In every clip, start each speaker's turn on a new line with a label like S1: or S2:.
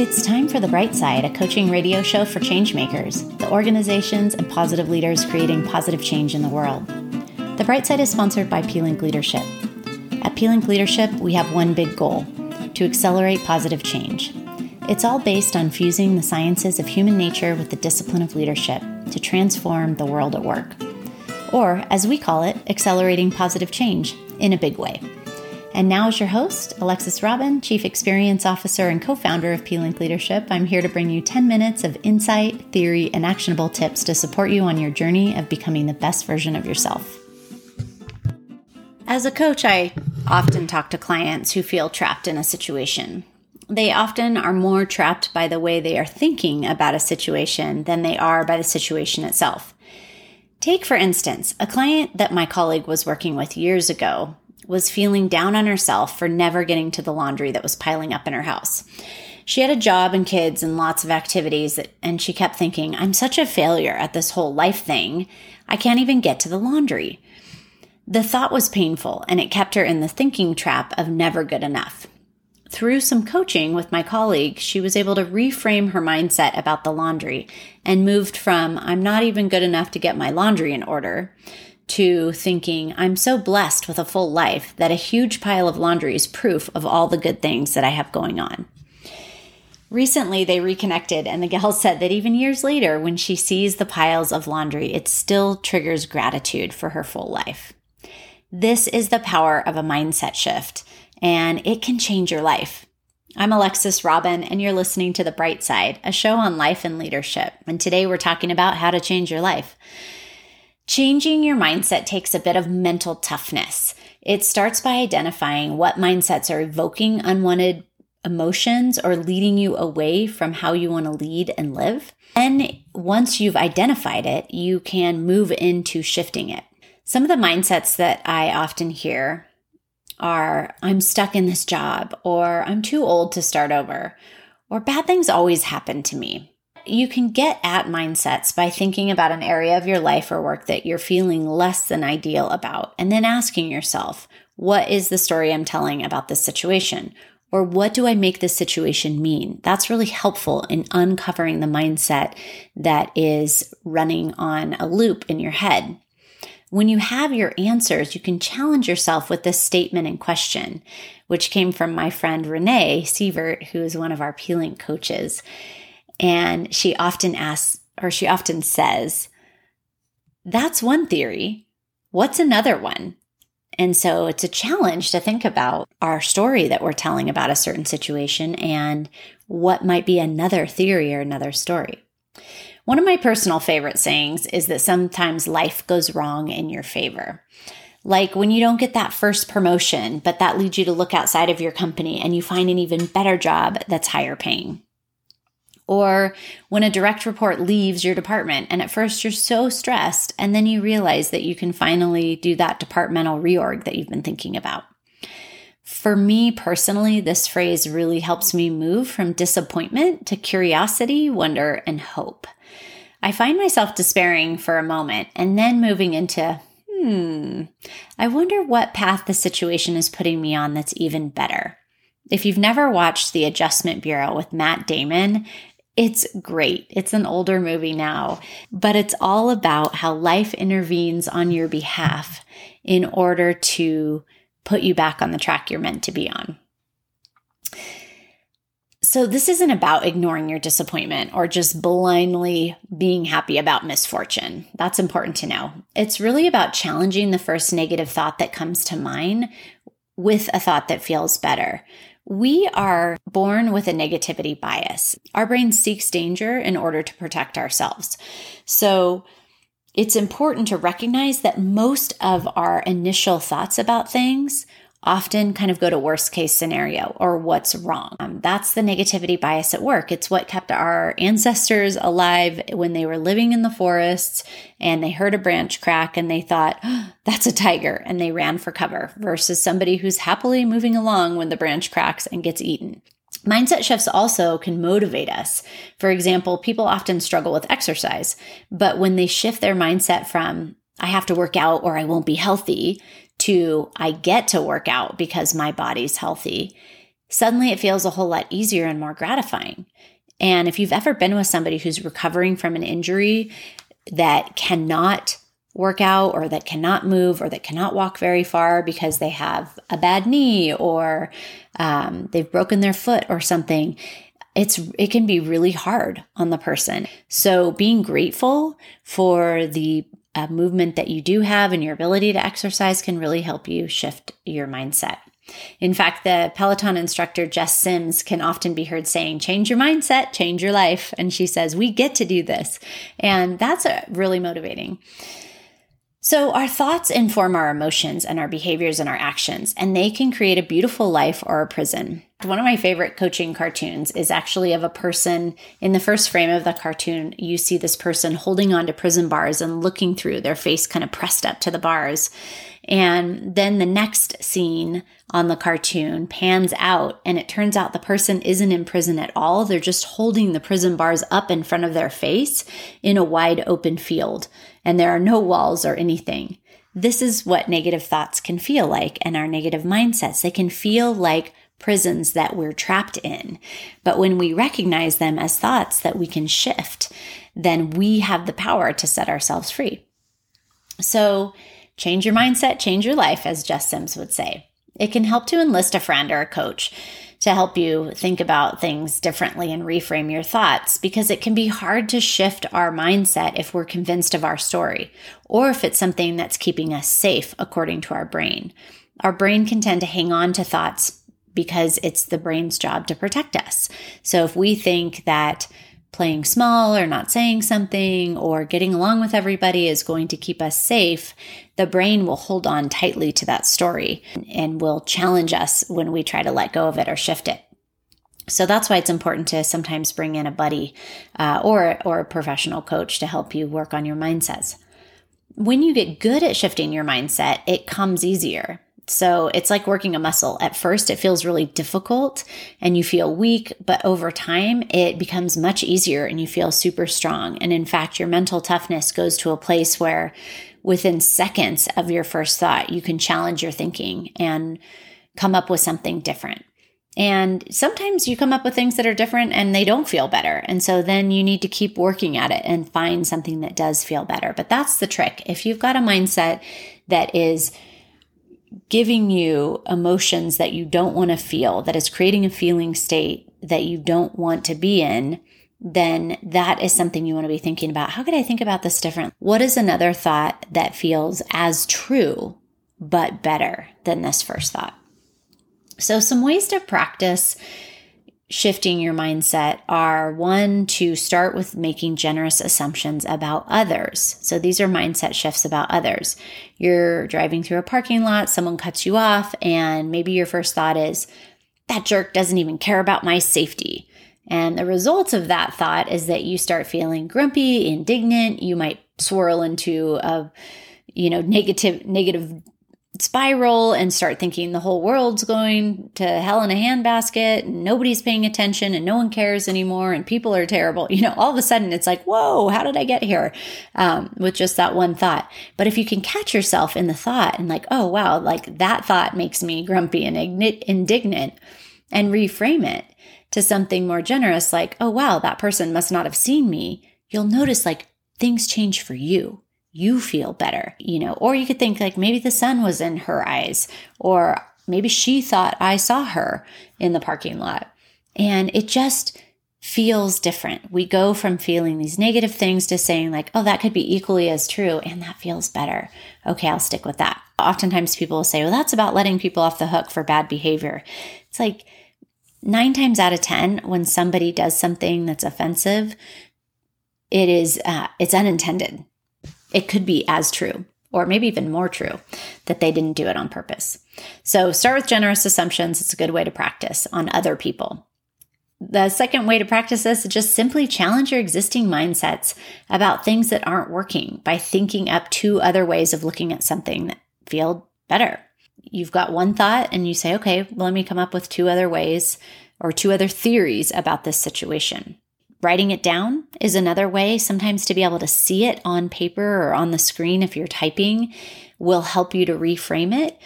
S1: It's time for The Bright Side, a coaching radio show for changemakers, the organizations and positive leaders creating positive change in the world. The Bright Side is sponsored by P-Link Leadership. At P-Link Leadership, we have one big goal to accelerate positive change. It's all based on fusing the sciences of human nature with the discipline of leadership to transform the world at work. Or, as we call it, accelerating positive change in a big way. And now, as your host, Alexis Robin, Chief Experience Officer and co founder of P-Link Leadership, I'm here to bring you 10 minutes of insight, theory, and actionable tips to support you on your journey of becoming the best version of yourself. As a coach, I often talk to clients who feel trapped in a situation. They often are more trapped by the way they are thinking about a situation than they are by the situation itself. Take, for instance, a client that my colleague was working with years ago was feeling down on herself for never getting to the laundry that was piling up in her house. She had a job and kids and lots of activities, that, and she kept thinking, I'm such a failure at this whole life thing. I can't even get to the laundry. The thought was painful, and it kept her in the thinking trap of never good enough. Through some coaching with my colleague, she was able to reframe her mindset about the laundry and moved from, I'm not even good enough to get my laundry in order, to thinking, I'm so blessed with a full life that a huge pile of laundry is proof of all the good things that I have going on. Recently, they reconnected, and the gal said that even years later, when she sees the piles of laundry, it still triggers gratitude for her full life. This is the power of a mindset shift, and it can change your life. I'm Alexis Robin, and you're listening to The Bright Side, a show on life and leadership. And today we're talking about how to change your life. Changing your mindset takes a bit of mental toughness. It starts by identifying what mindsets are evoking unwanted emotions or leading you away from how you want to lead and live. And once you've identified it, you can move into shifting it. Some of the mindsets that I often hear are I'm stuck in this job, or I'm too old to start over, or bad things always happen to me. You can get at mindsets by thinking about an area of your life or work that you're feeling less than ideal about, and then asking yourself, what is the story I'm telling about this situation? Or what do I make this situation mean? That's really helpful in uncovering the mindset that is running on a loop in your head. When you have your answers, you can challenge yourself with this statement and question, which came from my friend Renee Sievert, who is one of our P-Link coaches. And she often asks, or she often says, That's one theory. What's another one? And so it's a challenge to think about our story that we're telling about a certain situation and what might be another theory or another story. One of my personal favorite sayings is that sometimes life goes wrong in your favor. Like when you don't get that first promotion, but that leads you to look outside of your company and you find an even better job that's higher paying. Or when a direct report leaves your department and at first you're so stressed and then you realize that you can finally do that departmental reorg that you've been thinking about. For me personally, this phrase really helps me move from disappointment to curiosity, wonder, and hope. I find myself despairing for a moment and then moving into, hmm, I wonder what path the situation is putting me on that's even better. If you've never watched The Adjustment Bureau with Matt Damon, it's great. It's an older movie now, but it's all about how life intervenes on your behalf in order to put you back on the track you're meant to be on. So, this isn't about ignoring your disappointment or just blindly being happy about misfortune. That's important to know. It's really about challenging the first negative thought that comes to mind with a thought that feels better. We are born with a negativity bias. Our brain seeks danger in order to protect ourselves. So it's important to recognize that most of our initial thoughts about things often kind of go to worst case scenario or what's wrong. Um, that's the negativity bias at work. It's what kept our ancestors alive when they were living in the forests and they heard a branch crack and they thought, oh, that's a tiger, and they ran for cover versus somebody who's happily moving along when the branch cracks and gets eaten. Mindset shifts also can motivate us. For example, people often struggle with exercise, but when they shift their mindset from, I have to work out or I won't be healthy to I get to work out because my body's healthy, suddenly it feels a whole lot easier and more gratifying. And if you've ever been with somebody who's recovering from an injury that cannot work out or that cannot move or that cannot walk very far because they have a bad knee or um, they've broken their foot or something, it's it can be really hard on the person. So being grateful for the uh, movement that you do have and your ability to exercise can really help you shift your mindset. In fact, the Peloton instructor Jess Sims can often be heard saying, Change your mindset, change your life. And she says, We get to do this. And that's uh, really motivating. So, our thoughts inform our emotions and our behaviors and our actions, and they can create a beautiful life or a prison. One of my favorite coaching cartoons is actually of a person in the first frame of the cartoon. You see this person holding on to prison bars and looking through their face kind of pressed up to the bars. And then the next scene on the cartoon pans out, and it turns out the person isn't in prison at all. They're just holding the prison bars up in front of their face in a wide open field, and there are no walls or anything. This is what negative thoughts can feel like and our negative mindsets. They can feel like prisons that we're trapped in. But when we recognize them as thoughts that we can shift, then we have the power to set ourselves free. So, change your mindset, change your life, as Jess Sims would say. It can help to enlist a friend or a coach to help you think about things differently and reframe your thoughts because it can be hard to shift our mindset if we're convinced of our story or if it's something that's keeping us safe according to our brain. Our brain can tend to hang on to thoughts because it's the brain's job to protect us. So if we think that playing small or not saying something or getting along with everybody is going to keep us safe, the brain will hold on tightly to that story and will challenge us when we try to let go of it or shift it. So that's why it's important to sometimes bring in a buddy uh, or or a professional coach to help you work on your mindsets. When you get good at shifting your mindset, it comes easier. So it's like working a muscle. At first, it feels really difficult and you feel weak, but over time, it becomes much easier and you feel super strong. And in fact, your mental toughness goes to a place where within seconds of your first thought, you can challenge your thinking and come up with something different. And sometimes you come up with things that are different and they don't feel better. And so then you need to keep working at it and find something that does feel better. But that's the trick. If you've got a mindset that is giving you emotions that you don't want to feel, that is creating a feeling state that you don't want to be in, then that is something you want to be thinking about. How could I think about this different? What is another thought that feels as true, but better than this first thought? So, some ways to practice shifting your mindset are one to start with making generous assumptions about others. So these are mindset shifts about others. You're driving through a parking lot, someone cuts you off, and maybe your first thought is, that jerk doesn't even care about my safety. And the result of that thought is that you start feeling grumpy, indignant, you might swirl into a you know negative negative spiral and start thinking the whole world's going to hell in a handbasket and nobody's paying attention and no one cares anymore and people are terrible. You know, all of a sudden it's like, whoa, how did I get here? Um, with just that one thought. But if you can catch yourself in the thought and like, oh, wow, like that thought makes me grumpy and indignant and reframe it to something more generous, like, oh, wow, that person must not have seen me, you'll notice like things change for you you feel better, you know, or you could think like maybe the sun was in her eyes, or maybe she thought I saw her in the parking lot. And it just feels different. We go from feeling these negative things to saying, like, oh, that could be equally as true, and that feels better. Okay, I'll stick with that. Oftentimes people will say, well, that's about letting people off the hook for bad behavior. It's like nine times out of 10, when somebody does something that's offensive, it is, uh, it's unintended it could be as true or maybe even more true that they didn't do it on purpose. So start with generous assumptions. It's a good way to practice on other people. The second way to practice this is just simply challenge your existing mindsets about things that aren't working by thinking up two other ways of looking at something that feel better. You've got one thought and you say, okay, well, let me come up with two other ways or two other theories about this situation. Writing it down is another way. Sometimes to be able to see it on paper or on the screen if you're typing will help you to reframe it.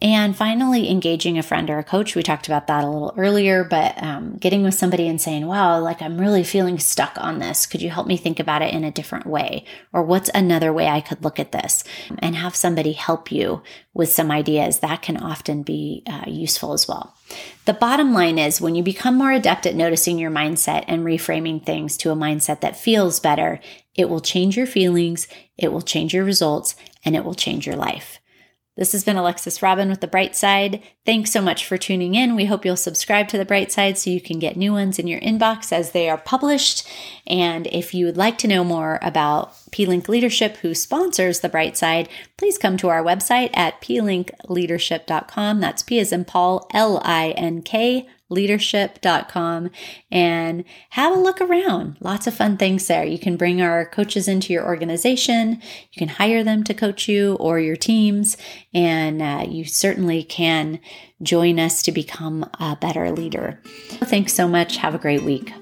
S1: And finally, engaging a friend or a coach. We talked about that a little earlier, but um, getting with somebody and saying, wow, like I'm really feeling stuck on this. Could you help me think about it in a different way? Or what's another way I could look at this? And have somebody help you with some ideas. That can often be uh, useful as well. The bottom line is when you become more adept at noticing your mindset and reframing things to a mindset that feels better, it will change your feelings, it will change your results, and it will change your life. This has been Alexis Robin with The Bright Side. Thanks so much for tuning in. We hope you'll subscribe to The Bright Side so you can get new ones in your inbox as they are published. And if you would like to know more about P-Link Leadership, who sponsors The Bright Side, please come to our website at plinkleadership.com. That's P as in Paul, L I N K leadership.com and have a look around. Lots of fun things there. You can bring our coaches into your organization, you can hire them to coach you or your teams, and uh, you certainly can join us to become a better leader. Thanks so much. Have a great week.